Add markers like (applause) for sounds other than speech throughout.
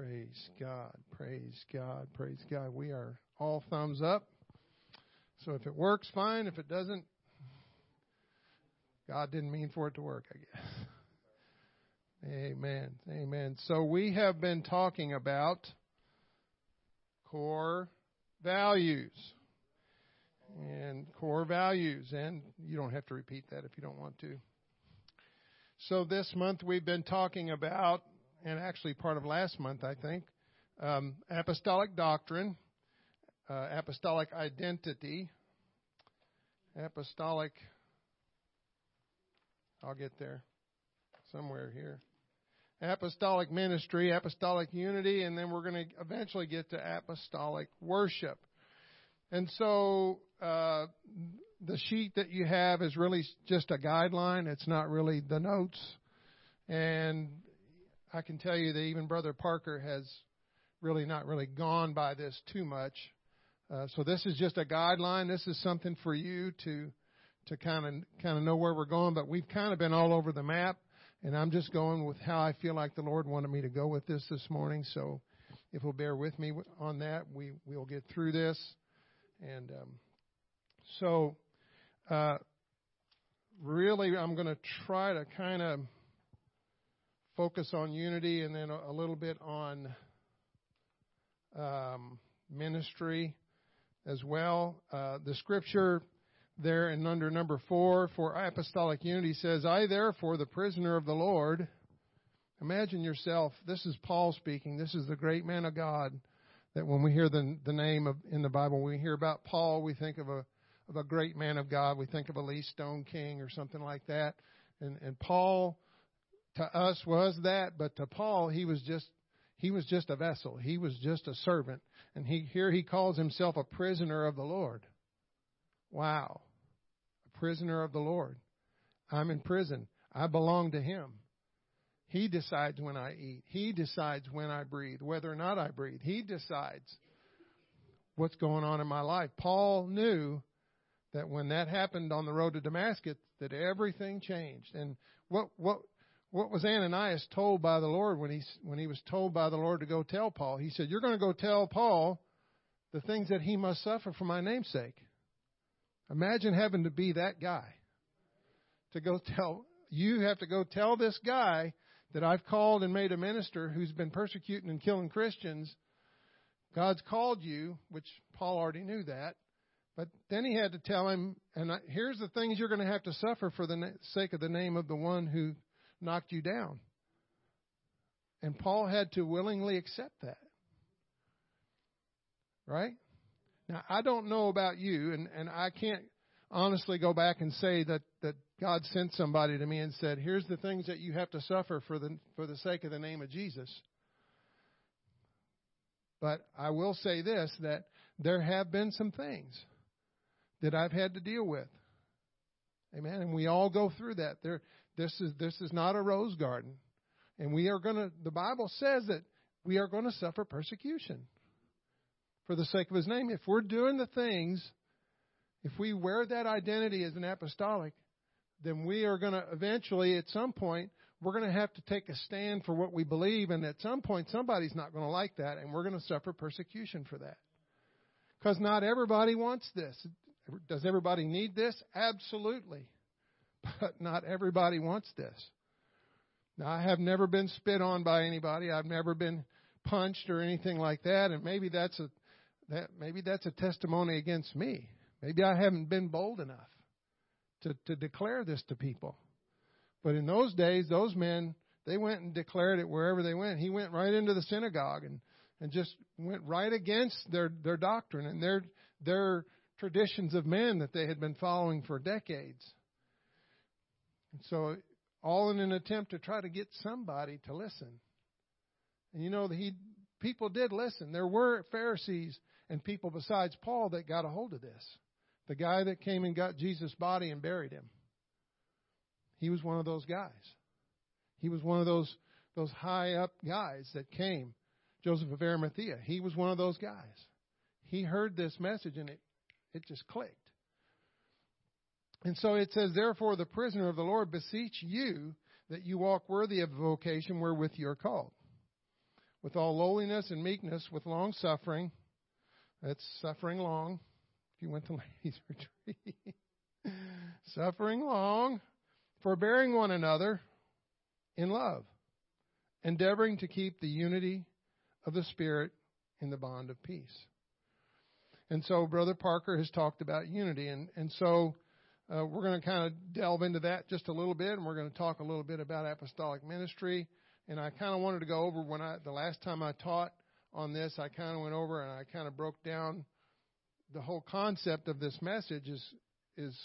Praise God. Praise God. Praise God. We are all thumbs up. So if it works, fine. If it doesn't, God didn't mean for it to work, I guess. Amen. Amen. So we have been talking about core values. And core values. And you don't have to repeat that if you don't want to. So this month we've been talking about and actually part of last month, I think, um, apostolic doctrine, uh, apostolic identity, apostolic. I'll get there somewhere here. Apostolic ministry, apostolic unity, and then we're going to eventually get to apostolic worship. And so uh, the sheet that you have is really just a guideline. It's not really the notes. And I can tell you that even Brother Parker has really not really gone by this too much. Uh, so this is just a guideline. This is something for you to to kind of kind of know where we're going. But we've kind of been all over the map, and I'm just going with how I feel like the Lord wanted me to go with this this morning. So if you'll bear with me on that, we we'll get through this. And um, so, uh, really, I'm going to try to kind of focus on unity and then a, little bit on um, ministry as well. Uh, the scripture there in under number four for apostolic unity says, I therefore, the prisoner of the Lord, imagine yourself, this is Paul speaking, this is the great man of God, that when we hear the, the name of, in the Bible, when we hear about Paul, we think of a, of a great man of God, we think of a Lee Stoneking or something like that. And, and Paul to us was that, but to Paul, he was just he was just a vessel. He was just a servant. And he here he calls himself a prisoner of the Lord. Wow. A prisoner of the Lord. I'm in prison. I belong to him. He decides when I eat. He decides when I breathe, whether or not I breathe. He decides what's going on in my life. Paul knew that when that happened on the road to Damascus, that everything changed. And what what what was Ananias told by the Lord when he when he was told by the Lord to go tell Paul? He said, "You're going to go tell Paul the things that he must suffer for my namesake. Imagine having to be that guy to go tell you have to go tell this guy that I've called and made a minister who's been persecuting and killing Christians. God's called you, which Paul already knew that. But then he had to tell him, and here's the things you're going to have to suffer for the sake of the name of the one who knocked you down. And Paul had to willingly accept that. Right? Now, I don't know about you, and, and I can't honestly go back and say that, that God sent somebody to me and said, here's the things that you have to suffer for the, for the sake of the name of Jesus. But I will say this that there have been some things that I've had to deal with. Amen. And we all go through that. There, this is this is not a rose garden, and we are going to. The Bible says that we are going to suffer persecution for the sake of His name. If we're doing the things, if we wear that identity as an apostolic, then we are going to eventually, at some point, we're going to have to take a stand for what we believe, and at some point, somebody's not going to like that, and we're going to suffer persecution for that. Because not everybody wants this. Does everybody need this? Absolutely but not everybody wants this. Now, I have never been spit on by anybody. I've never been punched or anything like that, and maybe that's a that maybe that's a testimony against me. Maybe I haven't been bold enough to to declare this to people. But in those days, those men they went and declared it wherever they went. He went right into the synagogue and and just went right against their their doctrine and their their traditions of men that they had been following for decades. And so, all in an attempt to try to get somebody to listen. And you know, he people did listen. There were Pharisees and people besides Paul that got a hold of this. The guy that came and got Jesus' body and buried him. He was one of those guys. He was one of those those high up guys that came. Joseph of Arimathea. He was one of those guys. He heard this message and it it just clicked. And so it says, Therefore, the prisoner of the Lord beseech you that you walk worthy of the vocation wherewith you are called. with all lowliness and meekness, with long suffering. That's suffering long. If you went to (laughs) ladies' retreat, suffering long, forbearing one another in love, endeavoring to keep the unity of the Spirit in the bond of peace. And so, Brother Parker has talked about unity, and and so uh, we're going to kind of delve into that just a little bit, and we're going to talk a little bit about apostolic ministry. And I kind of wanted to go over when I the last time I taught on this, I kind of went over and I kind of broke down the whole concept of this message is is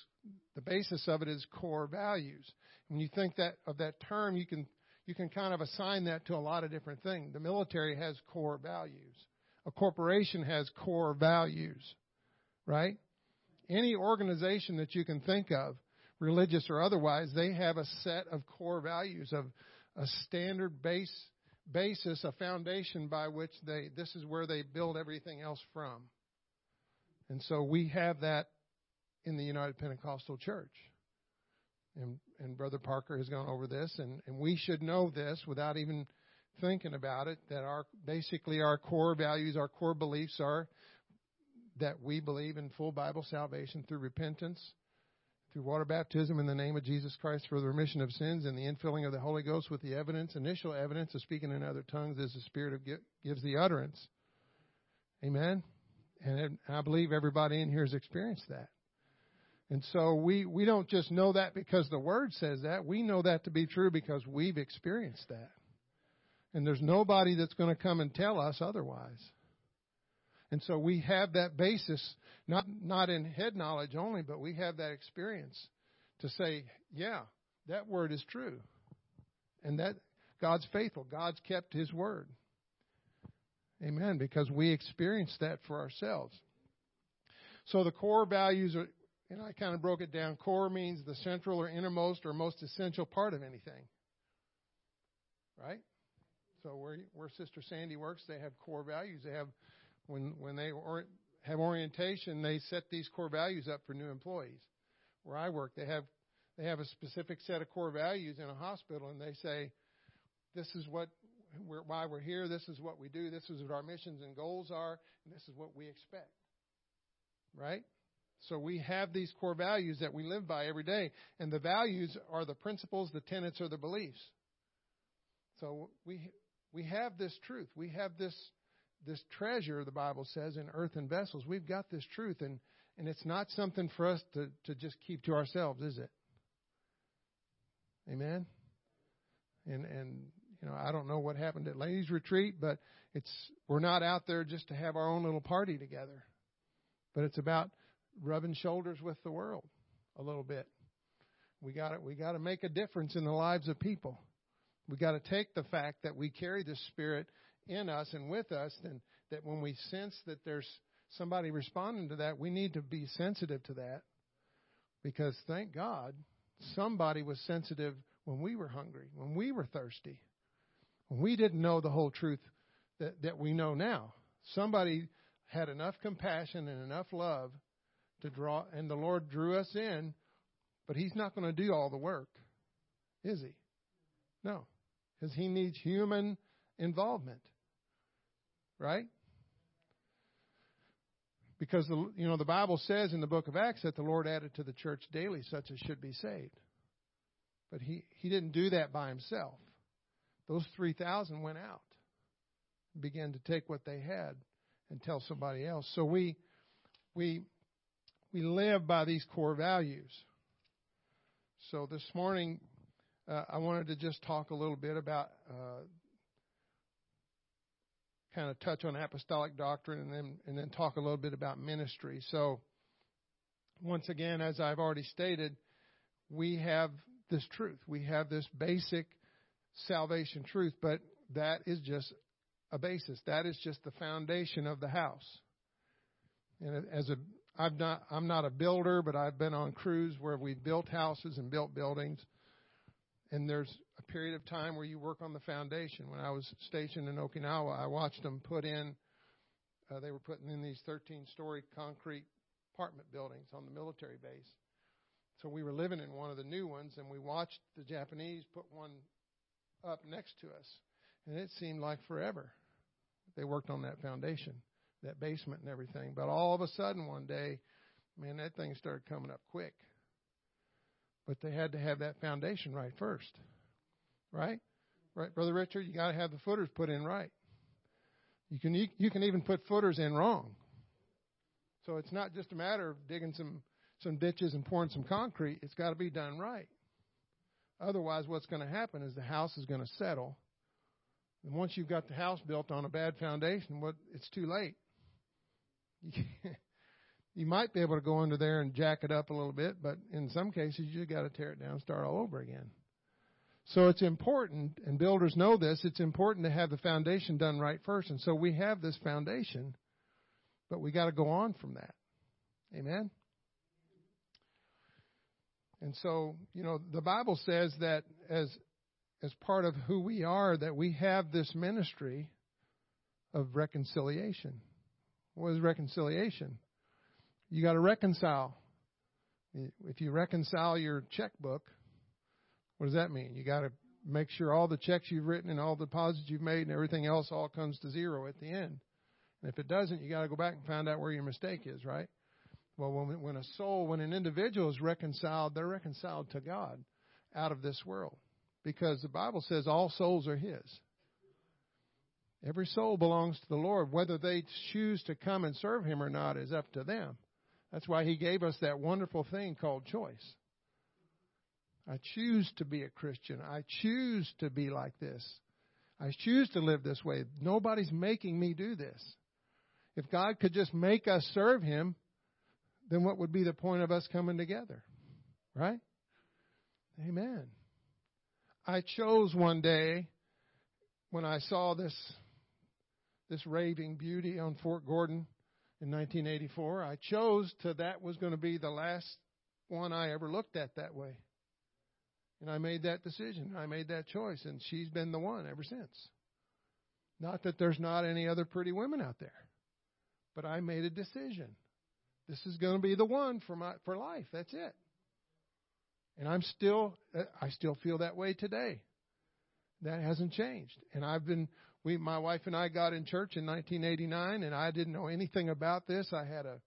the basis of it is core values. When you think that of that term, you can you can kind of assign that to a lot of different things. The military has core values. A corporation has core values, right? Any organization that you can think of, religious or otherwise, they have a set of core values of a standard base basis, a foundation by which they this is where they build everything else from. And so we have that in the United Pentecostal Church. And, and Brother Parker has gone over this, and, and we should know this without even thinking about it that our basically our core values, our core beliefs are that we believe in full Bible salvation through repentance, through water baptism in the name of Jesus Christ for the remission of sins and the infilling of the Holy Ghost with the evidence, initial evidence of speaking in other tongues as the Spirit of gives the utterance. Amen. And I believe everybody in here has experienced that. And so we, we don't just know that because the Word says that. We know that to be true because we've experienced that. And there's nobody that's going to come and tell us otherwise. And so we have that basis, not, not in head knowledge only, but we have that experience to say, yeah, that word is true. And that God's faithful. God's kept his word. Amen. Because we experienced that for ourselves. So the core values are, and I kind of broke it down. Core means the central or innermost or most essential part of anything. Right? So where where Sister Sandy works, they have core values. They have when when they or, have orientation, they set these core values up for new employees. Where I work, they have they have a specific set of core values in a hospital, and they say, "This is what we're, why we're here. This is what we do. This is what our missions and goals are, and this is what we expect." Right? So we have these core values that we live by every day, and the values are the principles, the tenets, or the beliefs. So we we have this truth. We have this this treasure, the Bible says, in earthen vessels. We've got this truth, and, and it's not something for us to, to just keep to ourselves, is it? Amen? And and you know, I don't know what happened at ladies' retreat, but it's we're not out there just to have our own little party together. But it's about rubbing shoulders with the world a little bit. We got we got to make a difference in the lives of people. We got to take the fact that we carry this Spirit in us and with us, and that when we sense that there's somebody responding to that, we need to be sensitive to that. Because thank God, somebody was sensitive when we were hungry, when we were thirsty, when we didn't know the whole truth that, that we know now. Somebody had enough compassion and enough love to draw, and the Lord drew us in, but He's not going to do all the work, is He? No because he needs human involvement. Right? Because the you know the Bible says in the book of Acts that the Lord added to the church daily such as should be saved. But he, he didn't do that by himself. Those three thousand went out, began to take what they had and tell somebody else. So we we we live by these core values. So this morning uh, I wanted to just talk a little bit about, uh, kind of touch on apostolic doctrine, and then and then talk a little bit about ministry. So, once again, as I've already stated, we have this truth. We have this basic salvation truth, but that is just a basis. That is just the foundation of the house. And as a I've not I'm not a builder, but I've been on crews where we've built houses and built buildings and there's a period of time where you work on the foundation. When I was stationed in Okinawa, I watched them put in, uh, they were putting in these 13 story concrete apartment buildings on the military base. So we were living in one of the new ones, and we watched the Japanese put one up next to us. And it seemed like forever. they worked on that foundation, that basement and everything. But all of a sudden one day, man, that thing started coming up quick. But they had to have that foundation right first. Right? Right, Brother Richard, you got to have the footers put in right. You can you can even put footers in wrong. So it's not just a matter of digging some some ditches and pouring some concrete. It's got to be done right. Otherwise, what's going to happen is the house is going to settle. And once you've got the house built on a bad foundation, what it's too late. (laughs) you might be able to go under there and jack it up a little bit, but in some cases you got to tear it down and start all over again. So it's important, and builders know this, it's important to have the foundation done right first. And so we have this foundation, but we got to go on from that. Amen? And so, you know, the Bible says that as as part of who we are, that we have this ministry of reconciliation. What is reconciliation? You got to reconcile. If you reconcile your checkbook, what does that mean? You got to make sure all the checks you've written and all the deposits you've made and everything else all comes to zero at the end. And if it doesn't, you got to go back and find out where your mistake is, right? Well, when, when a soul, when an individual is reconciled, they're reconciled to God out of this world. Because the Bible says all souls are His. Every soul belongs to the Lord. Whether they choose to come and serve Him or not is up to them. That's why He gave us that wonderful thing called choice. I choose to be a Christian. I choose to be like this. I choose to live this way. Nobody's making me do this. If God could just make us serve Him, then what would be the point of us coming together? Right? Amen. I chose one day when I saw this this raving beauty on Fort Gordon in 1984. I chose to that was going to be the last one I ever looked at that way. And I made that decision. I made that choice and she's been the one ever since. Not that there's not any other pretty women out there. But I made a decision. This is going to be the one for my for life. That's it. And I'm still I still feel that way today. That hasn't changed. And I've been we my wife and I got in church in 1989 and I didn't know anything about this. I had a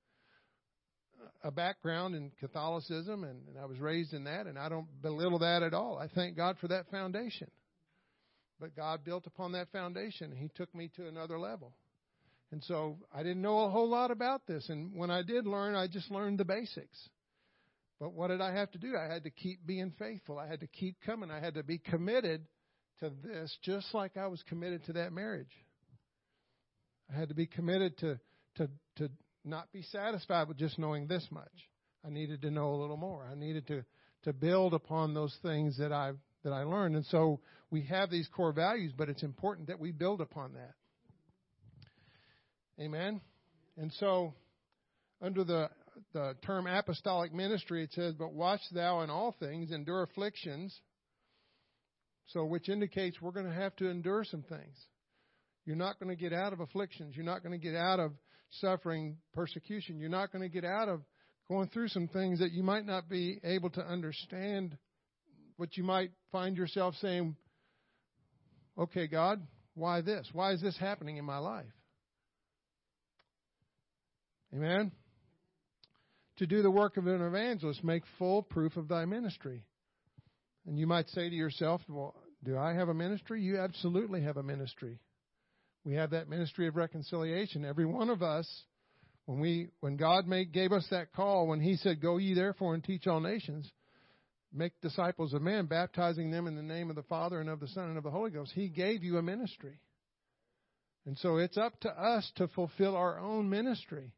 a background in Catholicism and, and I was raised in that and I don't belittle that at all. I thank God for that foundation. But God built upon that foundation he took me to another level. And so I didn't know a whole lot about this. And when I did learn, I just learned the basics. But what did I have to do? I had to keep being faithful. I had to keep coming. I had to be committed to this just like I was committed to that marriage. I had to be committed to, to, to not be satisfied with just knowing this much. I needed to know a little more. I needed to, to build upon those things that I that I learned. And so we have these core values, but it's important that we build upon that. Amen. And so, under the the term apostolic ministry, it says, "But watch thou in all things, endure afflictions." So, which indicates we're going to have to endure some things. You're not going to get out of afflictions. You're not going to get out of suffering persecution. You're not going to get out of going through some things that you might not be able to understand. What you might find yourself saying, "Okay, God, why this? Why is this happening in my life?" Amen? To do the work of an evangelist, make full proof of thy ministry. And you might say to yourself, well, do I have a ministry? You absolutely have a ministry. We have that ministry of reconciliation. Every one of us, when we, when God made, gave us that call, when He said, "Go ye therefore and teach all nations, make disciples of men, baptizing them in the name of the Father and of the Son and of the Holy Ghost," He gave you a ministry, and so it's up to us to fulfill our own ministry.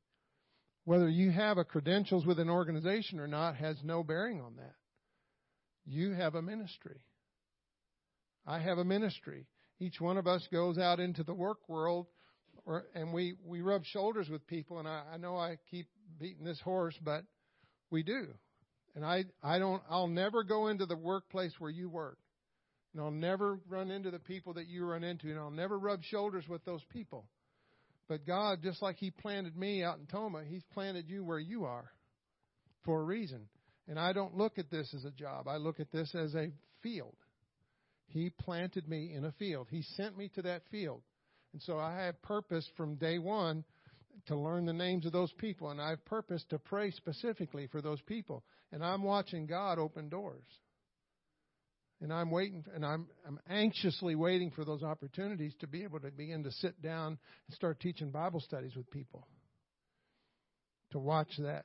Whether you have a credentials with an organization or not has no bearing on that. You have a ministry. I have a ministry. Each one of us goes out into the work world or, and we, we rub shoulders with people. And I, I know I keep beating this horse, but we do. And I, I don't, I'll never go into the workplace where you work. And I'll never run into the people that you run into. And I'll never rub shoulders with those people. But God, just like He planted me out in Tomah, He's planted you where you are for a reason. And I don't look at this as a job. I look at this as a field. He planted me in a field. He sent me to that field. And so I have purpose from day one to learn the names of those people, and I have purpose to pray specifically for those people. And I'm watching God open doors. And I'm waiting, and I'm, I'm anxiously waiting for those opportunities to be able to begin to sit down and start teaching Bible studies with people. To watch that, that,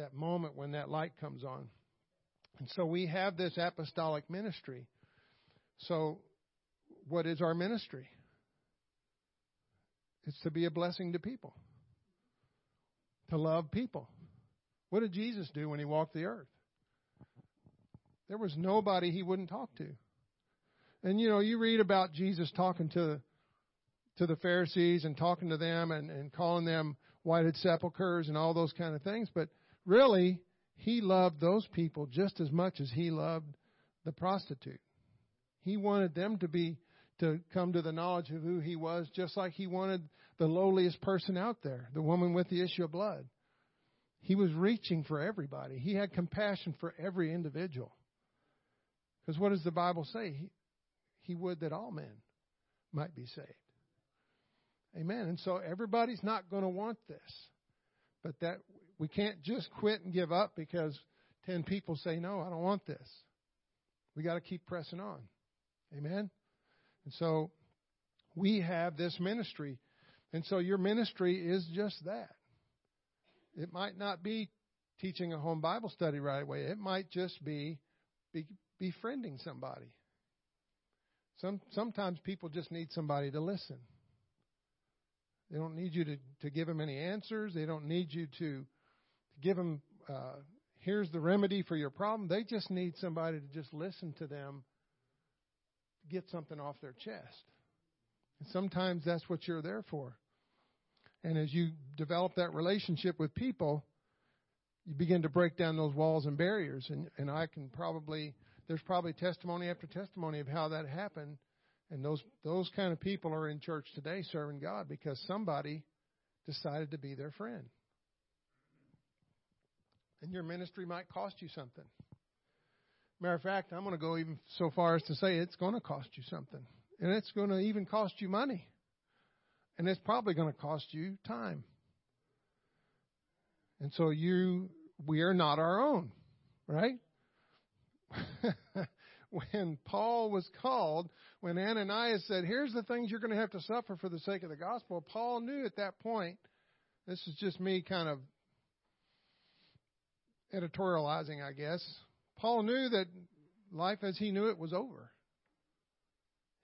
that moment when that light comes on. And so we have this apostolic ministry. So, what is our ministry? It's to be a blessing to people, to love people. What did Jesus do when he walked the earth? There was nobody he wouldn't talk to. And you know, you read about Jesus talking to to the Pharisees and talking to them and, and calling them whited sepulchres and all those kind of things, but really he loved those people just as much as he loved the prostitute. He wanted them to be to come to the knowledge of who he was, just like he wanted the lowliest person out there, the woman with the issue of blood. He was reaching for everybody. He had compassion for every individual. Because what does the Bible say? He, he would that all men might be saved. Amen. And so everybody's not going to want this. But that we can't just quit and give up because 10 people say, no, I don't want this. We got to keep pressing on. Amen. And so we have this ministry. And so your ministry is just that. It might not be teaching a home Bible study right away. It might just be, be befriending somebody. Some sometimes people just need somebody to listen. They don't need you to, to give them any answers. They don't need you to give them uh, here's the remedy for your problem. They just need somebody to just listen to them get something off their chest. And sometimes that's what you're there for. And as you develop that relationship with people, you begin to break down those walls and barriers. And, and I can probably, there's probably testimony after testimony of how that happened. And those, those kind of people are in church today serving God because somebody decided to be their friend. And your ministry might cost you something. Matter of fact, I'm going to go even so far as to say it's going to cost you something. And it's going to even cost you money. And it's probably going to cost you time. And so you, we are not our own, right? (laughs) when Paul was called, when Ananias said, Here's the things you're going to have to suffer for the sake of the gospel, Paul knew at that point, this is just me kind of editorializing, I guess. Paul knew that life as he knew it was over.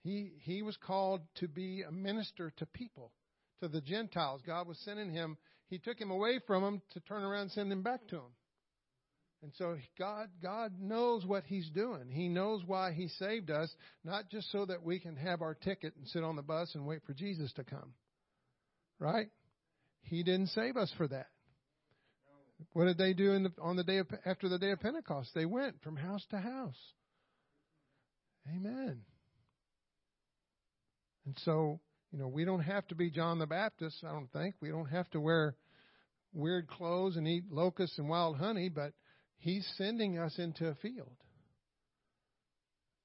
He, he was called to be a minister to people, to the Gentiles. God was sending him. He took him away from them to turn around and send him back to him. And so God, God knows what He's doing. He knows why He saved us, not just so that we can have our ticket and sit on the bus and wait for Jesus to come. Right? He didn't save us for that. What did they do the, on the day of, after the day of Pentecost? They went from house to house. Amen. And so, you know, we don't have to be John the Baptist, I don't think. We don't have to wear weird clothes and eat locusts and wild honey, but he's sending us into a field.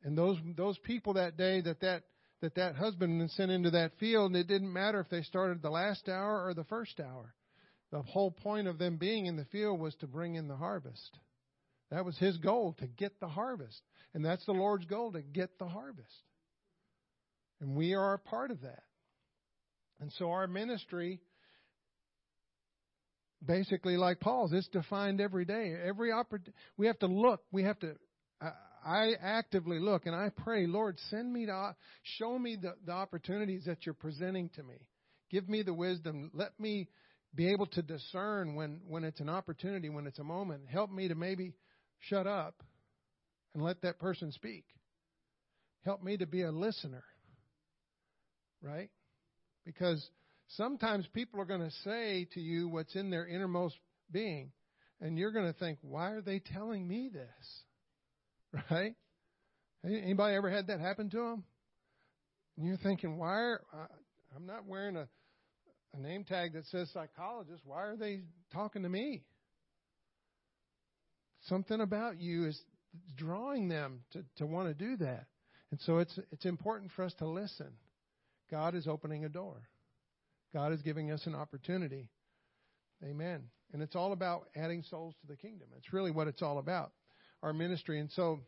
And those those people that day that that that that husband was sent into that field, it didn't matter if they started the last hour or the first hour. The whole point of them being in the field was to bring in the harvest. That was his goal, to get the harvest. And that's the Lord's goal, to get the harvest. And we are a part of that. And so our ministry, basically like Paul's, is defined every day. Every opportunity, we have to look. We have to. I, I actively look and I pray, Lord, send me to show me the, the opportunities that you're presenting to me. Give me the wisdom. Let me be able to discern when, when it's an opportunity, when it's a moment. Help me to maybe shut up and let that person speak. Help me to be a listener. Right? Because sometimes people are going to say to you what's in their innermost being, and you're going to think, why are they telling me this? (laughs) Right? Anybody ever had that happen to them? And you're thinking, why are, I'm not wearing a a name tag that says psychologist, why are they talking to me? Something about you is drawing them to, to want to do that. And so it's it's important for us to listen. God is opening a door. God is giving us an opportunity. Amen. And it's all about adding souls to the kingdom. It's really what it's all about, our ministry. And so,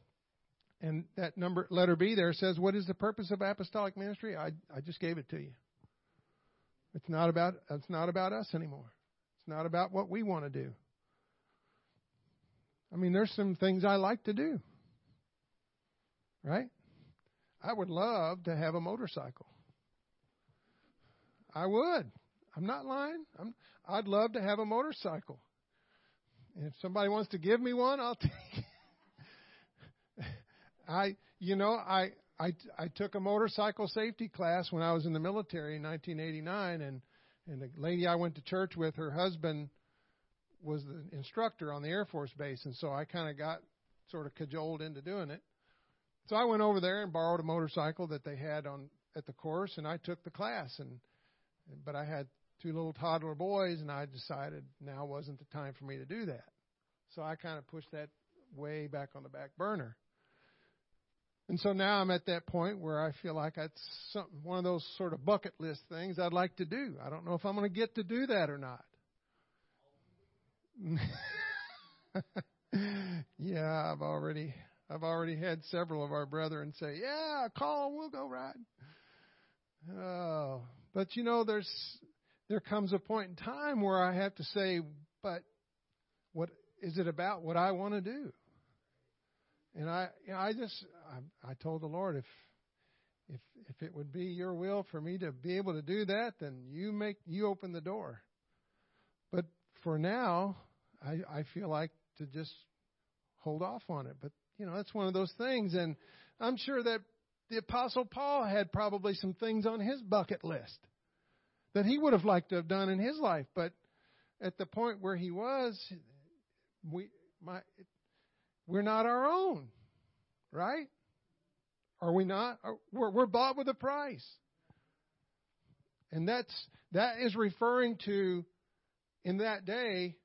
and that number, letter B there says, what is the purpose of apostolic ministry? I, I just gave it to you. It's not about, it's not about us anymore. It's not about what we want to do. I mean, there's some things I like to do. Right? I would love to have a motorcycle. I would. I'm not lying. I'm, I'd love to have a motorcycle. And if somebody wants to give me one, I'll (laughs) take it. I, you know, I, I, I took a motorcycle safety class when I was in the military in 1989, and and the lady I went to church with, her husband was the instructor on the Air Force base, and so I kind of got sort of cajoled into doing it. So I went over there and borrowed a motorcycle that they had on at the course, and I took the class. And but I had two little toddler boys, and I decided now wasn't the time for me to do that. So I kind of pushed that way back on the back burner. And so now I'm at that point where I feel like something, one of those sort of bucket list things I'd like to do. I don't know if I'm going to get to do that or not. (laughs) yeah, I've already I've already had several of our brethren say, "Yeah, call, we'll go ride." Oh, but you know, there's there comes a point in time where I have to say, "But what is it about what I want to do?" And I, you know, I just, I, I told the Lord, if, if, if it would be Your will for me to be able to do that, then You make, You open the door. But for now, I, I feel like to just hold off on it. But you know, that's one of those things, and I'm sure that the Apostle Paul had probably some things on his bucket list that he would have liked to have done in his life, but at the point where he was, we, my, we're not our own, right? Are we not? Uh, we're, we're bought with a price. And that's, that is referring to, in that day,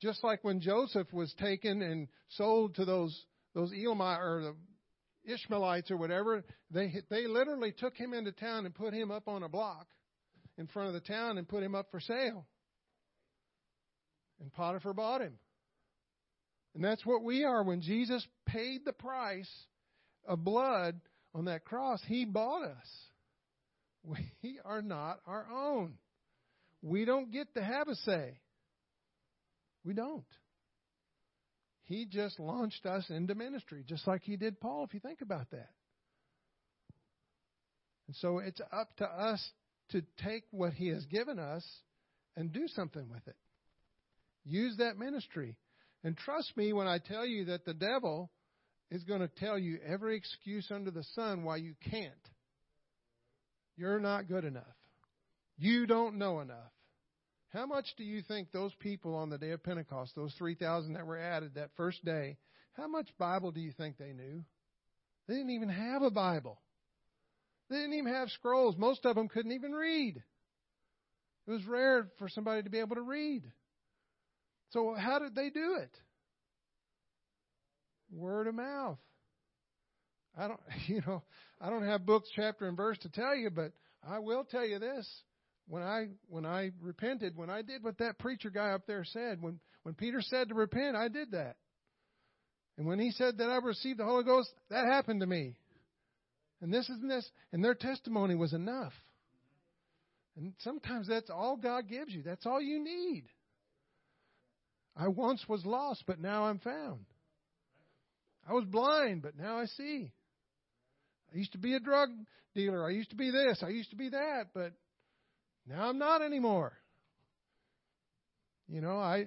just like when Joseph was taken and sold to those, those Elamite or the Ishmaelites or whatever, they, they literally took him into town and put him up on a block in front of the town and put him up for sale. And Potiphar bought him. And that's what we are. When Jesus paid the price of blood on that cross, He bought us. We are not our own. We don't get to have a say. We don't. He just launched us into ministry, just like He did Paul, if you think about that. And so it's up to us to take what He has given us and do something with it. Use that ministry. And trust me when I tell you that the devil is going to tell you every excuse under the sun why you can't. You're not good enough. You don't know enough. How much do you think those people on the day of Pentecost, those 3,000 that were added that first day, how much Bible do you think they knew? They didn't even have a Bible. They didn't even have scrolls. Most of them couldn't even read. It was rare for somebody to be able to read. So how did they do it? Word of mouth. I don't, (laughs) you know, I don't have books, chapter, and verse to tell you, but I will tell you this. When I when I repented, when I did what that preacher guy up there said, when when Peter said to repent, I did that. And when he said that I received the Holy Ghost, that happened to me. And this is this, and their testimony was enough. And sometimes that's all God gives you. That's all you need. I once was lost, but now I'm found. I was blind, but now I see. I used to be a drug dealer. I used to be this. I used to be that, but now I'm not anymore. You know, I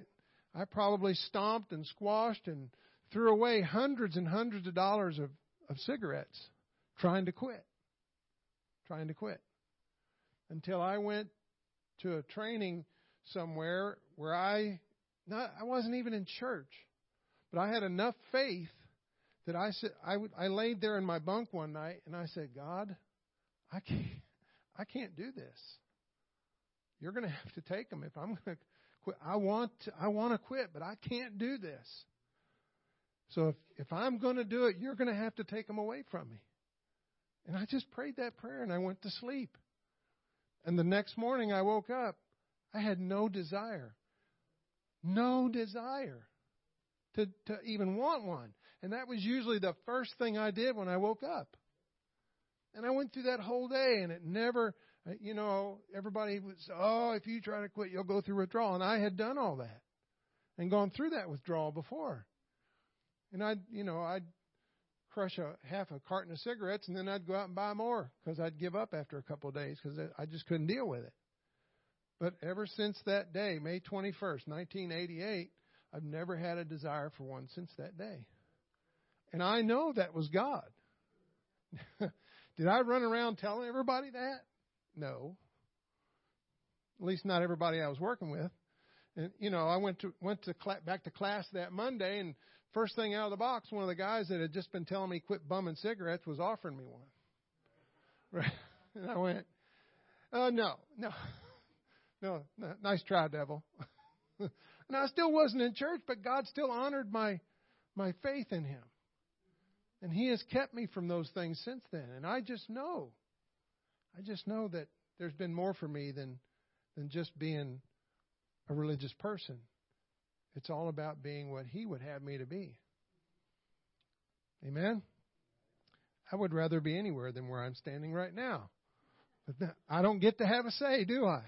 I probably stomped and squashed and threw away hundreds and hundreds of dollars of, of cigarettes trying to quit. Trying to quit. Until I went to a training somewhere where I not, I wasn't even in church, but I had enough faith that I said I, would, I laid there in my bunk one night and I said, God, I can't, I can't do this. You're going to have to take them if I'm going to quit. I want to, I want to quit, but I can't do this. So if if I'm going to do it, you're going to have to take them away from me. And I just prayed that prayer and I went to sleep. And the next morning I woke up. I had no desire. No desire to, to even want one. And that was usually the first thing I did when I woke up. And I went through that whole day and it never, uh, you know, everybody was, oh, if you try to quit, you'll go through withdrawal. And I had done all that and gone through that withdrawal before. And I'd, you know, I'd crush a half a carton of cigarettes and then I'd go out and buy more because I'd give up after a couple of days because I just couldn't deal with it. But ever since that day, May 21st, 1988, I've never had a desire for one since that day. And I know that was God. (laughs) Did I run around telling everybody that? No. At least not everybody I was working with. And you know, I went to went to cl- back to class that Monday, and first thing out of the box, one of the guys that had just been telling me quit bumming cigarettes was offering me one. Right? (laughs) And I went, "Oh no, no, no, no nice try, devil." (laughs) and I still wasn't in church, but God still honored my my faith in Him, and He has kept me from those things since then. And I just know, I just know that there's been more for me than than just being a religious person. It's all about being what He would have me to be. Amen? I would rather be anywhere than where I'm standing right now. But I don't get to have a say, do I?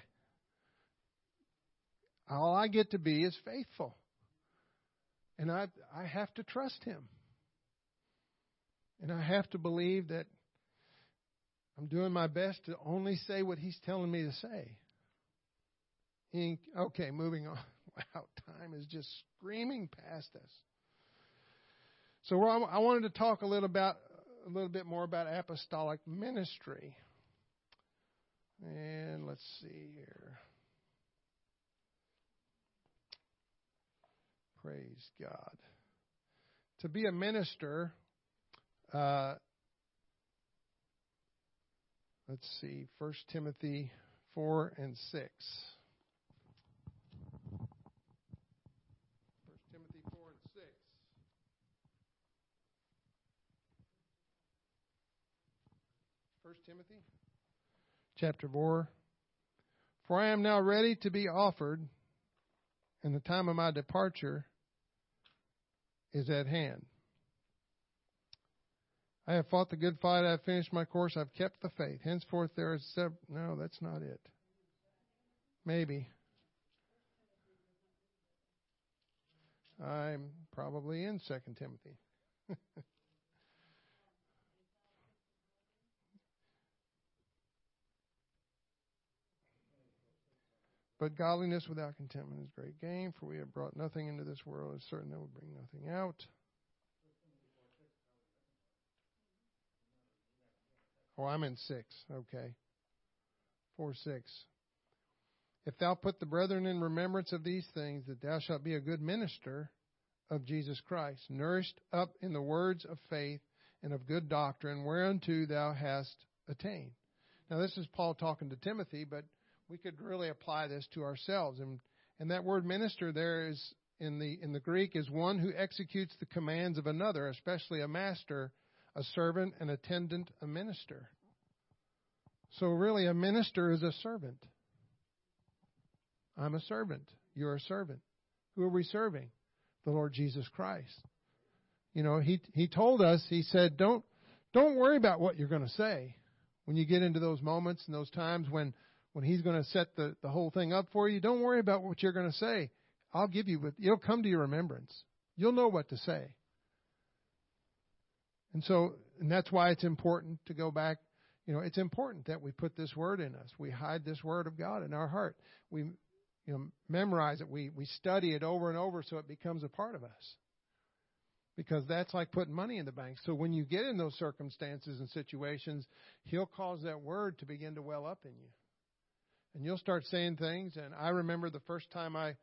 All I get to be is faithful. And I, I have to trust Him. And I have to believe that I'm doing my best to only say what He's telling me to say. Okay, moving on. (laughs) Wow, time is just screaming past us. So I wanted to talk a little about a little bit more about apostolic ministry. And let's see here. Praise God. To be a minister, uh, let's see, First Timothy 4 and 6. First Timothy chapter 4. For I am now ready to be offered, and the time of my departure is at hand. I have fought the good fight. I have finished my course. I've kept the faith. Henceforth, there is several. No, that's not it. Maybe. I'm probably in Second Timothy. (laughs) But godliness without contentment is great gain, for we have brought nothing into this world, and certain that we bring nothing out. Oh, I'm in six. Okay. Four, six. If thou put the brethren in remembrance of these things, that thou shalt be a good minister of Jesus Christ, nourished up in the words of faith and of good doctrine, whereunto thou hast attained. Now, this is Paul talking to Timothy, but we could really apply this to ourselves. And, and that word minister there is in the, in the Greek is one who executes the commands of another, especially a master, a servant, an attendant, a minister. So really a minister is a servant. I'm a servant. You're a servant. Who are we serving? The Lord Jesus Christ. You know, he he told us, he said, Don't don't worry about what you're going to say when you get into those moments and those times when when he's going to set the, the whole thing up for you, don't worry about what you're going to say. I'll give you, it'll come to your remembrance. You'll know what to say. And so, and that's why it's important to go back. You know, it's important that we put this word in us. We hide this word of God in our heart. We, you know, memorize it. We, we study it over and over so it becomes a part of us. Because that's like putting money in the bank. So when you get in those circumstances and situations, He'll cause that word to begin to well up in you and you'll start saying things. And I remember the first time I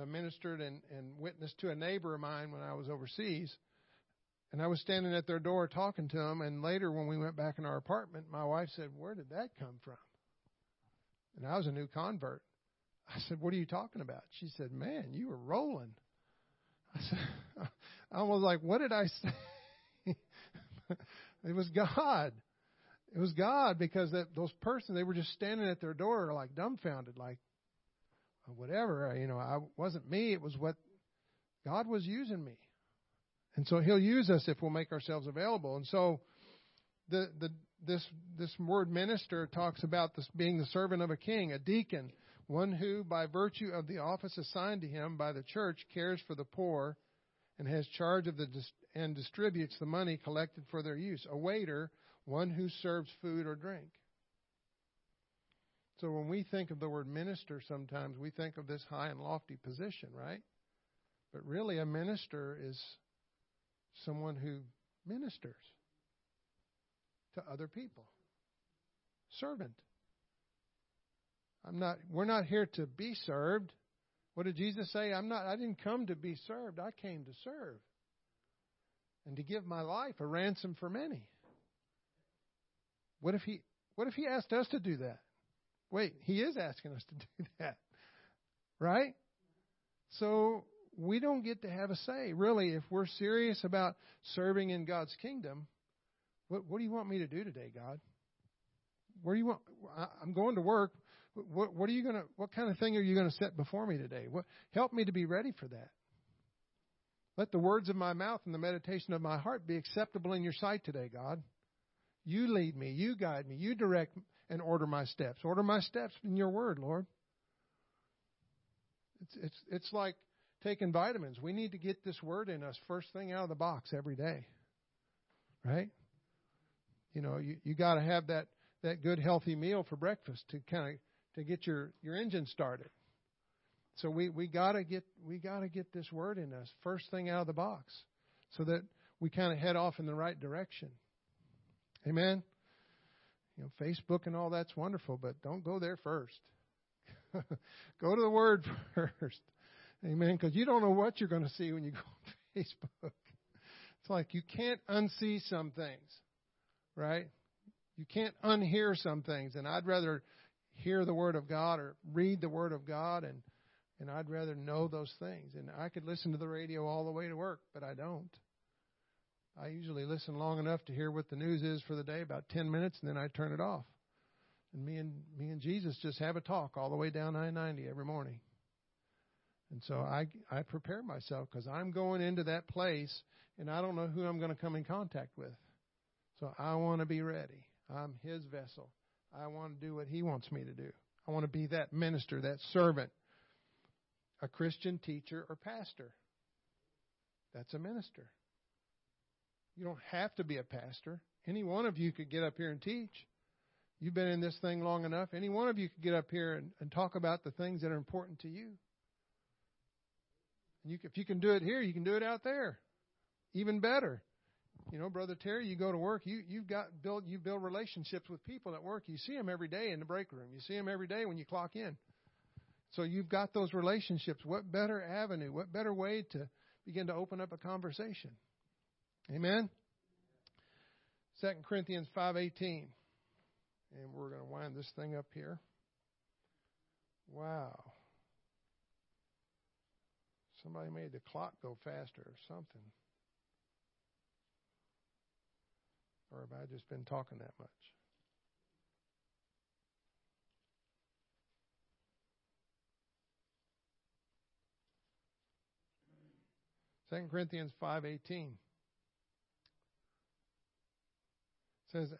uh, ministered and, and witnessed to a neighbor of mine when I was overseas. And I was standing at their door talking to them. And later, when we went back in our apartment, my wife said, Where did that come from? And I was a new convert. I said, What are you talking about? She said, Man, you were rolling. I said, (laughs) I was like, What did I say? (laughs) it was God. It was God because that those persons they were just standing at their door like dumbfounded, like whatever. Uh, you know, I wasn't me. It was what God was using me, and so He'll use us if we'll make ourselves available. And so, the the this this word minister talks about this being the servant of a king, a deacon, one who, by virtue of the office assigned to him by the church, cares for the poor and has charge of the and distributes the money collected for their use. A waiter, one who serves food or drink. So when we think of the word minister, sometimes we think of this high and lofty position, right? But really, a minister is someone who ministers to other people. Servant. I'm not we're not here to be served. What did Jesus say? I'm not I didn't come to be served. I came to serve. And to give my life a ransom for many. What if he what if he asked us to do that? Wait, he is asking us to do (laughs) that. Right? So we don't get to have a say. Really, if we're serious about serving in God's kingdom, what, what do you want me to do today, God? Where do you want? I'm going to work. What, what are you going to? What kind of thing are you going to set before me today? What, help me to be ready for that. Let the words of my mouth and the meditation of my heart be acceptable in your sight today, God. You lead me, you guide me, you direct and order my steps. Order my steps in your word, Lord. It's it's it's like taking vitamins. We need to get this word in us first thing out of the box every day. Right? You know, you, you got to have that, that good healthy meal for breakfast to kind of to get your, your engine started. So we, we gotta get we gotta get this word in us first thing out of the box, so that we kind of head off in the right direction. Amen. You know, Facebook and all that's wonderful, but don't go there first. (laughs) go to the Word (laughs) first. Amen. Because you don't know what you're going to see when you (laughs) go on Facebook. It's like you can't unsee some things right? You can't unhear some things, and I'd rather hear the Word of God or read the Word of God, and and I'd rather know those things. And I could listen to the radio all the way to work, but I don't. I usually listen long enough to hear what the news is for the day, about ten minutes, and then I turn it off. And me and me and Jesus just have a talk all the way down I-90 every morning. And so I I prepare myself because I'm going into that place, and I don't know who I'm going to come in contact with. So I want to be ready. I'm His vessel. I want to do what He wants me to do. I want to be that minister, that servant, a Christian teacher or pastor. That's a minister. You don't have to be a pastor. Any one of you could get up here and teach. You've been in this thing long enough. Any one of you could get up here and, and talk about the things that are important to you. And you, if you can do it here, you can do it out there. Even better. You know, brother Terry, you go to work, you you've got build you build relationships with people at work. You see them every day in the break room. You see them every day when you clock in. So you've got those relationships. What better avenue? What better way to begin to open up a conversation? Amen. Second Corinthians five eighteen, and we're going to wind this thing up here. Wow. Somebody made the clock go faster or something. Or have I just been talking that much? Second Corinthians five eighteen says,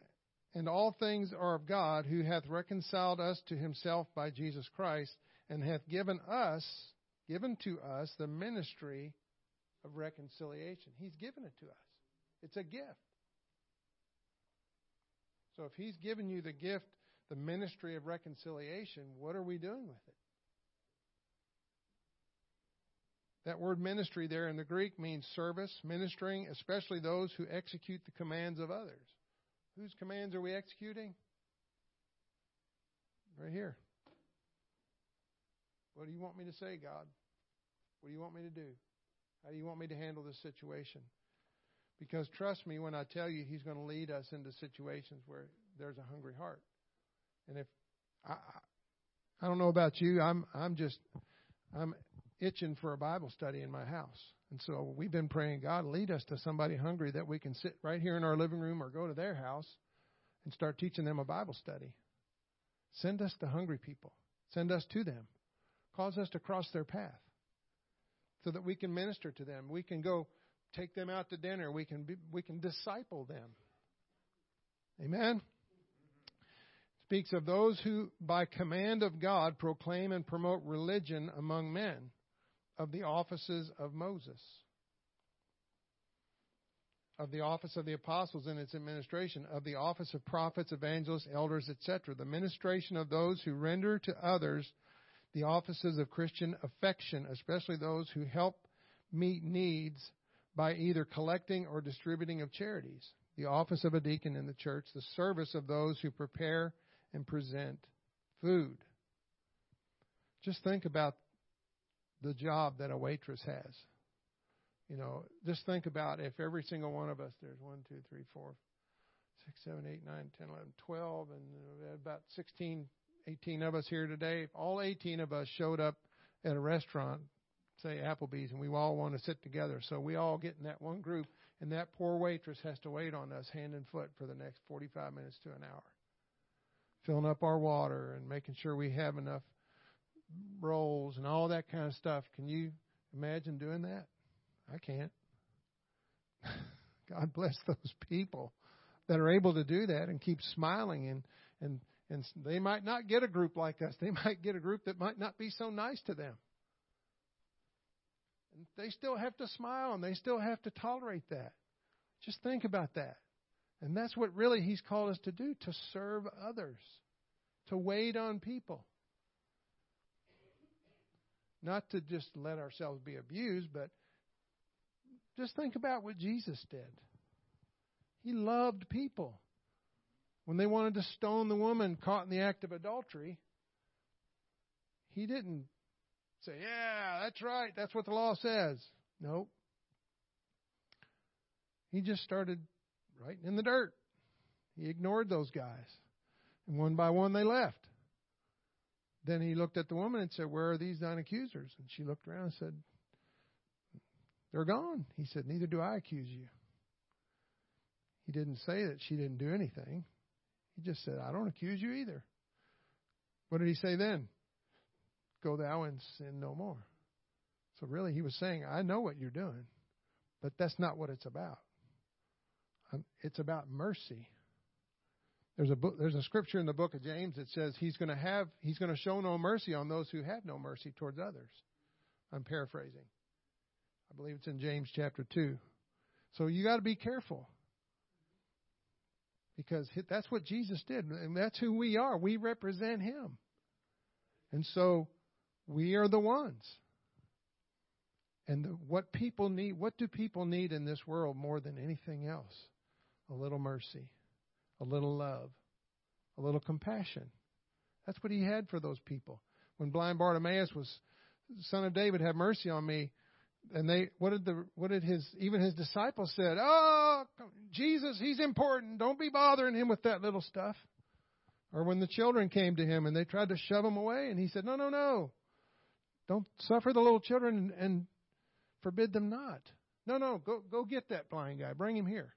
"And all things are of God, who hath reconciled us to Himself by Jesus Christ, and hath given us, given to us, the ministry of reconciliation. He's given it to us. It's a gift. So if He's given you the gift, the ministry of reconciliation, what are we doing with it? That word ministry there in the Greek means service, ministering, especially those who execute the commands of others. Whose commands are we executing? Right here. What do you want me to say, God? What do you want me to do? How do you want me to handle this situation? Because trust me when I tell you, He's going to lead us into situations where there's a hungry heart. And if I, I don't know about you, I'm I'm just I'm itching for a Bible study in my house. And so we've been praying, God, lead us to somebody hungry that we can sit right here in our living room or go to their house and start teaching them a Bible study. Send us the hungry people. Send us to them. Cause us to cross their path so that we can minister to them. We can go take them out to dinner. We can be, we can disciple them. Amen. Speaks of those who by command of God proclaim and promote religion among men of the offices of Moses of the office of the apostles and its administration, of the office of prophets, evangelists, elders, etc., the ministration of those who render to others the offices of Christian affection, especially those who help meet needs by either collecting or distributing of charities, the office of a deacon in the church, the service of those who prepare and present food. Just think about the job that a waitress has. You know, just think about if every single one of us, there's one, two, three, four, six, seven, eight, nine, ten, eleven, twelve, and about 16, 18 of us here today. All 18 of us showed up at a restaurant, say Applebee's, and we all want to sit together, so we all get in that one group, and that poor waitress has to wait on us hand and foot for the next 45 minutes to an hour, filling up our water and making sure we have enough rolls and all that kind of stuff. Can you imagine doing that? I can't. (laughs) God bless those people that are able to do that and keep smiling and and and they might not get a group like us. They (laughs) might get a group that might not be so nice to them. And they still have to smile and they still have to tolerate that. Just think about that. And that's what really he's called us to do, to serve others, to wait on people. Not to just let ourselves be abused, but just think about what Jesus did. He loved people. When they wanted to stone the woman caught in the act of adultery, he didn't say, Yeah, that's right. That's what the law says. Nope. He just started right in the dirt. He ignored those guys. And one by one they left. Then he looked at the woman and said, Where are these thine accusers? And she looked around and said, they're gone. He said, Neither do I accuse you. He didn't say that she didn't do anything. He just said, I don't accuse you either. What did he say then? Go thou and sin no more. So really, he was saying, I know what you're doing, but that's not what it's about. Um, it's about mercy. There's a book, there's a scripture in the book of James that says he's going to have he's going to show no mercy on those who have no mercy towards others. I'm paraphrasing. I believe it's in James chapter 2. So you got to be careful. Because that's what Jesus did. And that's who we are. We represent Him. And so we are the ones. And the, what people need, what do people need in this world more than anything else? A little mercy, a little love, a little compassion. That's what he had for those people. When blind Bartimaeus was, son of David, have mercy on me, and they what did the what did his even his disciples said oh jesus he's important. Don't be bothering him with that little stuff. Or when the children came to him and they tried to shove him away and he said no no no. Don't suffer the little children and forbid them not. No no go go get that blind guy. Bring him here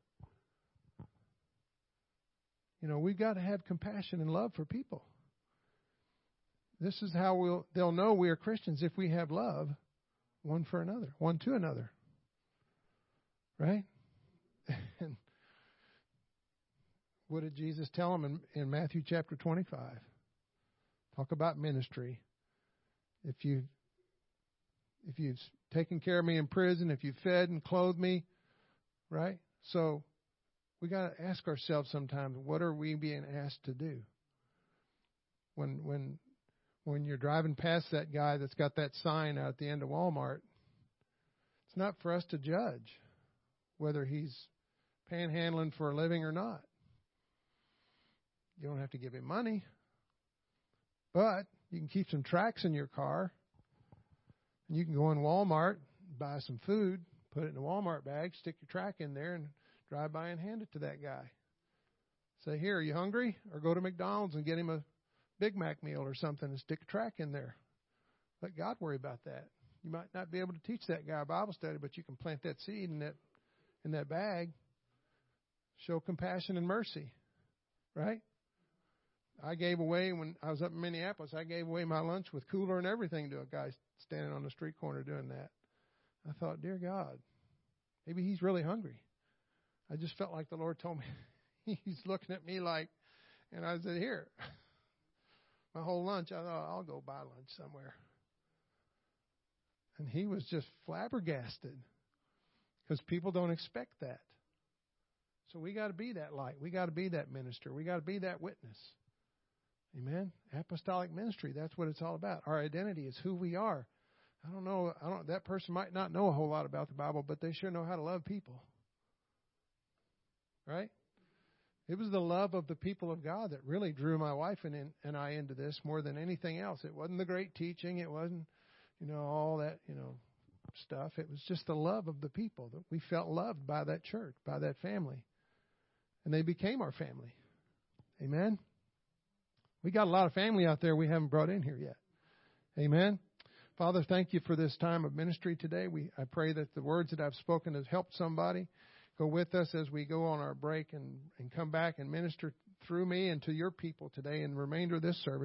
you know we've got to have compassion and love for people this is how we'll they'll know we are christians if we have love one for another, one to another. Right? (laughs) And what did Jesus tell them in, in Matthew chapter 25? Talk about ministry. If you if you've taken care of me in prison, if you fed and clothed me, right? So we got to ask ourselves sometimes, what are we being asked to do? When when when you're driving past that guy that's got that sign out at the end of Walmart, it's not for us to judge whether he's panhandling for a living or not. You don't have to give him money, but you can keep some tracks in your car. And you can go in Walmart, buy some food, put it in a Walmart bag, stick your track in there, and drive by and hand it to that guy. Say, here, are you hungry? Or go to McDonald's and get him a Big Mac meal or something and stick a track in there. Let God worry about that. You might not be able to teach that guy Bible study, but you can plant that seed in that in that bag. Show compassion and mercy. right? I gave away when I was up in Minneapolis. I gave away my lunch with cooler and everything to a guy standing on the street corner doing that. I thought, dear God, maybe he's really hungry. I just felt like the Lord told me (laughs) he's looking at me like, and I said, here, (laughs) my whole lunch. I thought I'll go buy lunch somewhere. And he was just flabbergasted because people don't expect that. So we got to be that light. We got to be that minister. We got to be that witness. Amen. Apostolic ministry, that's what it's all about. Our identity is who we are. I don't know, I don't that person might not know a whole lot about the Bible, but they sure know how to love people. Right? It was the love of the people of God that really drew my wife and, and I into this more than anything else. It wasn't the great teaching, it wasn't, you know, all that, you know, stuff. It was just the love of the people that we felt loved by that church, by that family. And they became our family. Amen. We got a lot of family out there we haven't brought in here yet. Amen. Father, thank you for this time of ministry today. We I pray that the words that I've spoken has helped somebody. Go with us as we go on our break and, and come back and minister through me and to your people today and remainder of this service.